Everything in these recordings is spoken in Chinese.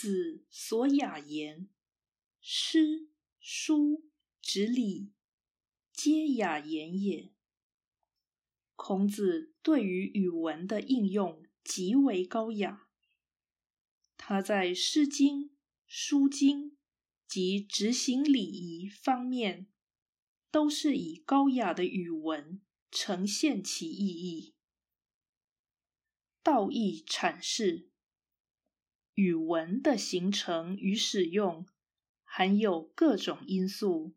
子所雅言，诗、书、执礼，皆雅言也。孔子对于语文的应用极为高雅，他在《诗经》《书经》及执行礼仪方面，都是以高雅的语文呈现其意义。道义阐释，语文的形成与使用含有各种因素，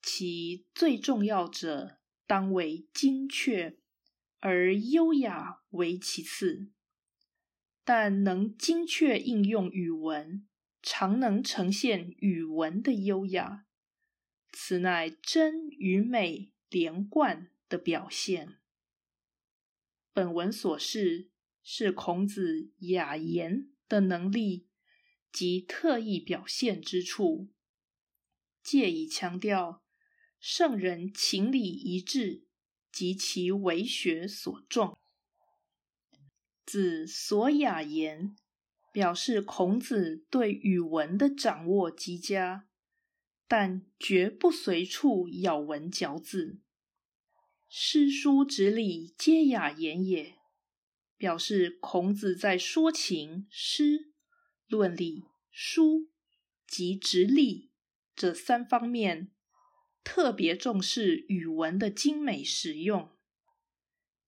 其最重要者。当为精确，而优雅为其次。但能精确应用语文，常能呈现语文的优雅，此乃真与美连贯的表现。本文所示是孔子雅言的能力及特异表现之处，借以强调。圣人情理一致，及其为学所重。子所雅言，表示孔子对语文的掌握极佳，但绝不随处咬文嚼字。诗书执礼皆雅言也，表示孔子在说情、诗、论理、书及直隶这三方面。特别重视语文的精美实用，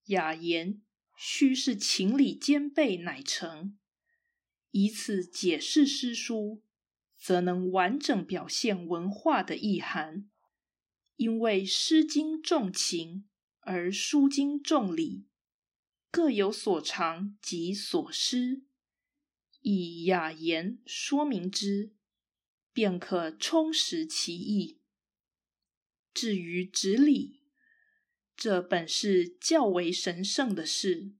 雅言须是情理兼备乃成，以此解释诗书，则能完整表现文化的意涵。因为《诗经》重情，而《书经》重礼，各有所长及所失，以雅言说明之，便可充实其意。至于执礼，这本是较为神圣的事，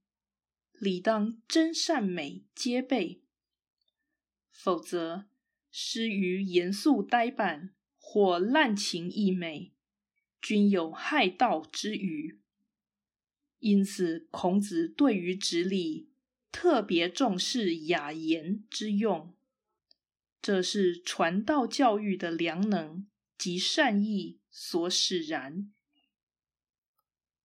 理当真善美皆备，否则失于严肃呆板或滥情溢美，均有害道之余。因此，孔子对于直礼特别重视雅言之用，这是传道教育的良能及善意。所使然。